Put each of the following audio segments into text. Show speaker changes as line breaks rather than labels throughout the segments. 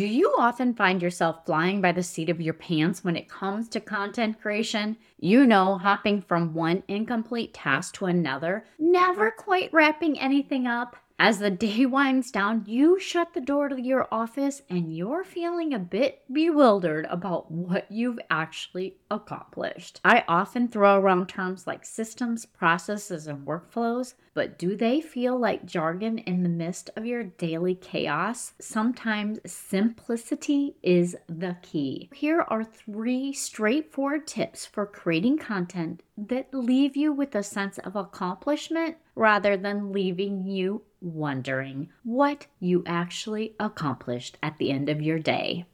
Do you often find yourself flying by the seat of your pants when it comes to content creation? You know, hopping from one incomplete task to another, never quite wrapping anything up. As the day winds down, you shut the door to your office and you're feeling a bit bewildered about what you've actually accomplished. I often throw around terms like systems, processes, and workflows, but do they feel like jargon in the midst of your daily chaos? Sometimes simplicity is the key. Here are three straightforward tips for creating content that leave you with a sense of accomplishment rather than leaving you wondering what you actually accomplished at the end of your day.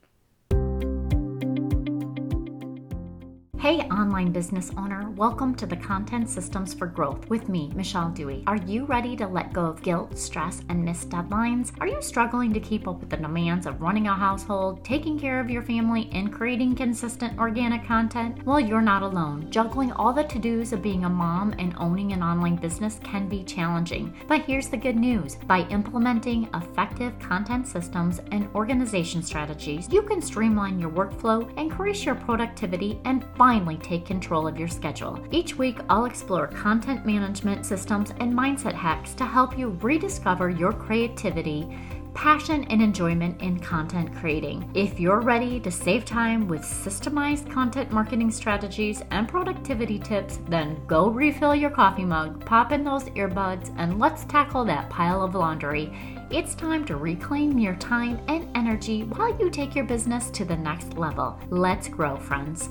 Hey, online business owner, welcome to the Content Systems for Growth with me, Michelle Dewey. Are you ready to let go of guilt, stress, and missed deadlines? Are you struggling to keep up with the demands of running a household, taking care of your family, and creating consistent organic content? Well, you're not alone. Juggling all the to dos of being a mom and owning an online business can be challenging. But here's the good news by implementing effective content systems and organization strategies, you can streamline your workflow, increase your productivity, and finally take control of your schedule. Each week, I'll explore content management systems and mindset hacks to help you rediscover your creativity passion and enjoyment in content creating. If you're ready to save time with systemized content marketing strategies and productivity tips, then go refill your coffee mug, pop in those earbuds, and let's tackle that pile of laundry. It's time to reclaim your time and energy while you take your business to the next level. Let's grow, friends.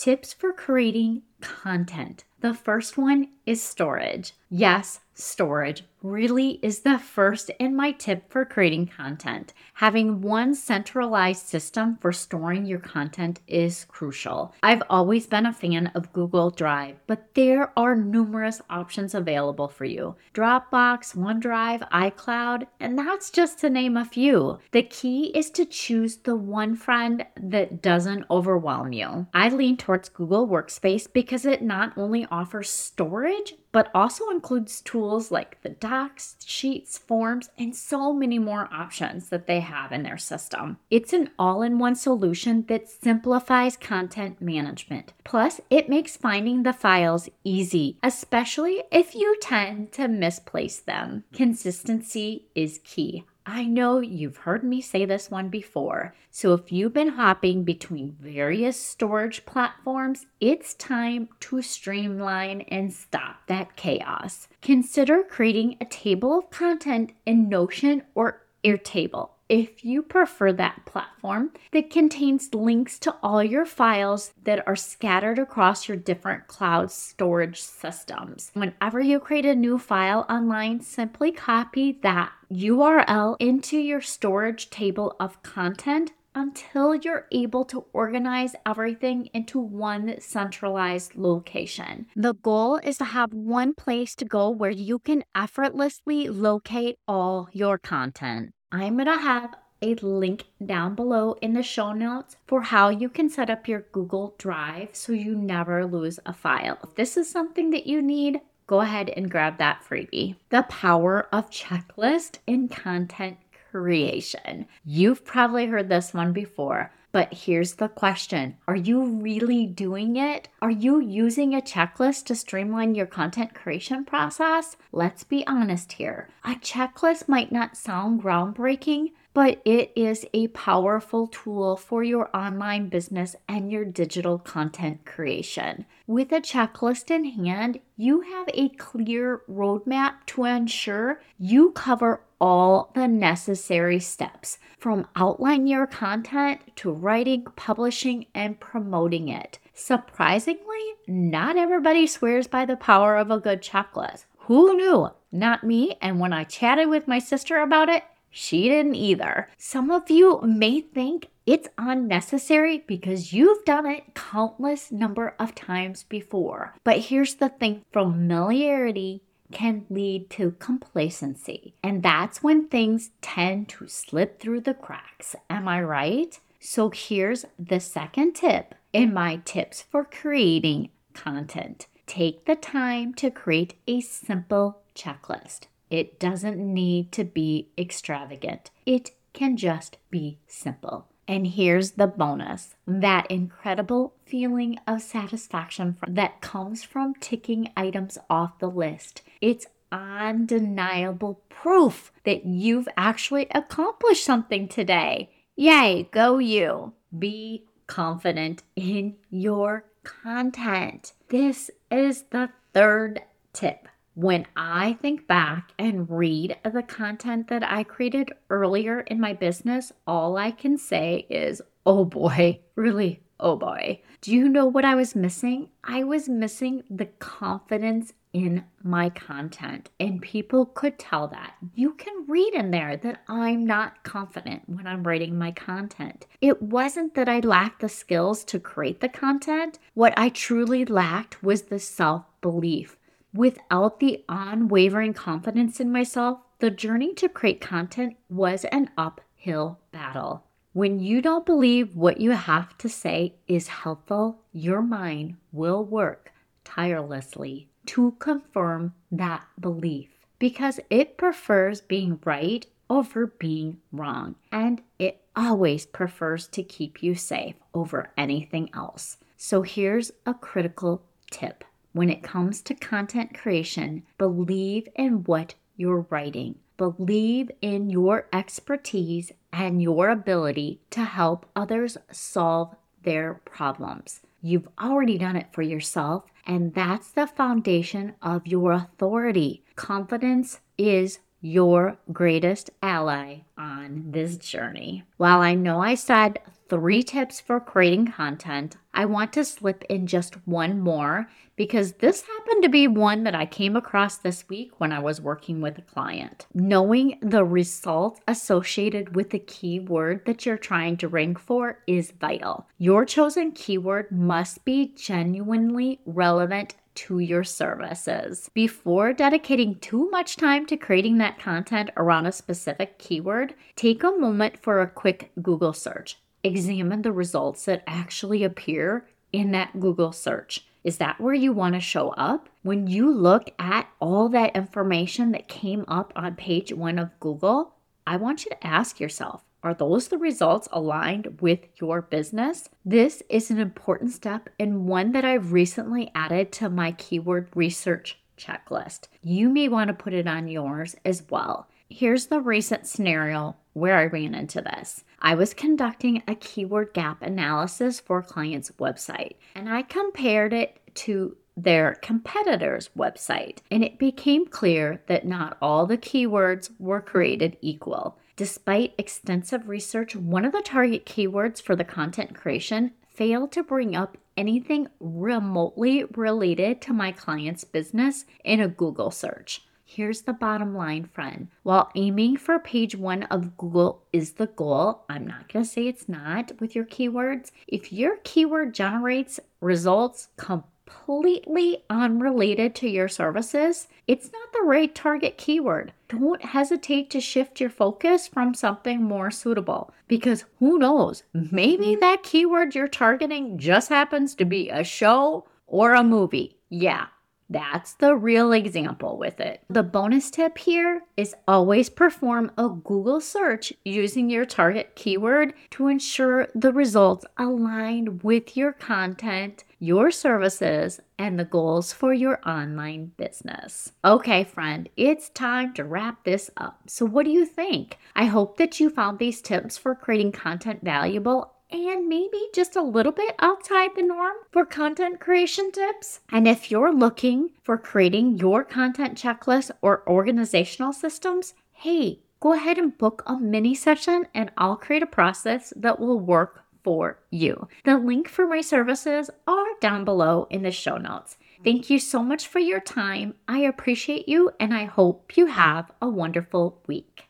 Tips for creating content. The first one is storage. Yes, storage really is the first in my tip for creating content. Having one centralized system for storing your content is crucial. I've always been a fan of Google Drive, but there are numerous options available for you Dropbox, OneDrive, iCloud, and that's just to name a few. The key is to choose the one friend that doesn't overwhelm you. I lean towards Google Workspace because it not only offers storage, but also includes tools like the docs, sheets, forms, and so many more options that they have in their system. It's an all in one solution that simplifies content management. Plus, it makes finding the files easy, especially if you tend to misplace them. Consistency is key. I know you've heard me say this one before, so if you've been hopping between various storage platforms, it's time to streamline and stop that chaos. Consider creating a table of content in Notion or Airtable if you prefer that platform that contains links to all your files that are scattered across your different cloud storage systems. Whenever you create a new file online, simply copy that URL into your storage table of content until you're able to organize everything into one centralized location. The goal is to have one place to go where you can effortlessly locate all your content. I'm going to have a link down below in the show notes for how you can set up your Google Drive so you never lose a file. If this is something that you need, go ahead and grab that freebie. The power of checklist in content creation. You've probably heard this one before. But here's the question Are you really doing it? Are you using a checklist to streamline your content creation process? Let's be honest here. A checklist might not sound groundbreaking, but it is a powerful tool for your online business and your digital content creation. With a checklist in hand, you have a clear roadmap to ensure you cover all the necessary steps from outlining your content to writing, publishing, and promoting it. Surprisingly, not everybody swears by the power of a good checklist. Who knew? Not me. And when I chatted with my sister about it, she didn't either. Some of you may think it's unnecessary because you've done it countless number of times before. But here's the thing familiarity can lead to complacency. And that's when things tend to slip through the cracks. Am I right? So here's the second tip in my tips for creating content. Take the time to create a simple checklist. It doesn't need to be extravagant. It can just be simple. And here's the bonus that incredible feeling of satisfaction that comes from ticking items off the list. It's undeniable proof that you've actually accomplished something today. Yay, go you. Be confident in your content. This is the third tip. When I think back and read the content that I created earlier in my business, all I can say is, oh boy, really, oh boy. Do you know what I was missing? I was missing the confidence in my content, and people could tell that. You can read in there that I'm not confident when I'm writing my content. It wasn't that I lacked the skills to create the content, what I truly lacked was the self belief. Without the unwavering confidence in myself, the journey to create content was an uphill battle. When you don't believe what you have to say is helpful, your mind will work tirelessly to confirm that belief because it prefers being right over being wrong and it always prefers to keep you safe over anything else. So here's a critical tip. When it comes to content creation, believe in what you're writing. Believe in your expertise and your ability to help others solve their problems. You've already done it for yourself, and that's the foundation of your authority. Confidence is your greatest ally on this journey. While I know I said three tips for creating content, I want to slip in just one more because this happened to be one that I came across this week when I was working with a client. Knowing the results associated with the keyword that you're trying to rank for is vital. Your chosen keyword must be genuinely relevant to your services. Before dedicating too much time to creating that content around a specific keyword, take a moment for a quick Google search examine the results that actually appear in that Google search. Is that where you want to show up? When you look at all that information that came up on page one of Google, I want you to ask yourself are those the results aligned with your business? This is an important step and one that I've recently added to my keyword research checklist. You may want to put it on yours as well. Here's the recent scenario where I ran into this. I was conducting a keyword gap analysis for a client's website, and I compared it to their competitor's website, and it became clear that not all the keywords were created equal. Despite extensive research, one of the target keywords for the content creation failed to bring up anything remotely related to my client's business in a Google search. Here's the bottom line, friend. While aiming for page one of Google is the goal, I'm not going to say it's not with your keywords. If your keyword generates results completely unrelated to your services, it's not the right target keyword. Don't hesitate to shift your focus from something more suitable because who knows, maybe that keyword you're targeting just happens to be a show or a movie. Yeah, that's the real example with it. The bonus tip here is always perform a Google search using your target keyword to ensure the results align with your content, your services, and the goals for your online business. Okay, friend, it's time to wrap this up. So, what do you think? I hope that you found these tips for creating content valuable and maybe just a little bit outside the norm for content creation tips. And if you're looking for creating your content checklist or organizational systems, hey, go ahead and book a mini session and I'll create a process that will work for you. The link for my services are down below in the show notes. Thank you so much for your time. I appreciate you and I hope you have a wonderful week.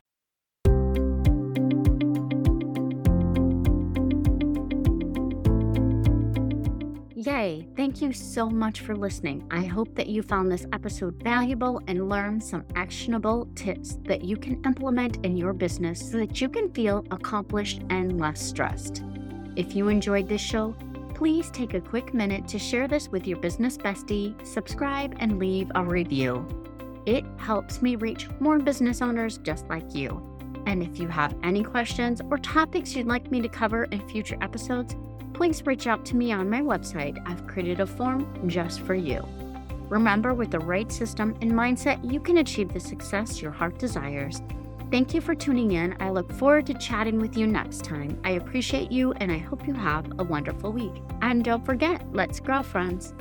Yay! Thank you so much for listening. I hope that you found this episode valuable and learned some actionable tips that you can implement in your business so that you can feel accomplished and less stressed. If you enjoyed this show, please take a quick minute to share this with your business bestie, subscribe, and leave a review. It helps me reach more business owners just like you. And if you have any questions or topics you'd like me to cover in future episodes, please reach out to me on my website. I've created a form just for you. Remember, with the right system and mindset, you can achieve the success your heart desires. Thank you for tuning in. I look forward to chatting with you next time. I appreciate you and I hope you have a wonderful week. And don't forget, let's grow, friends.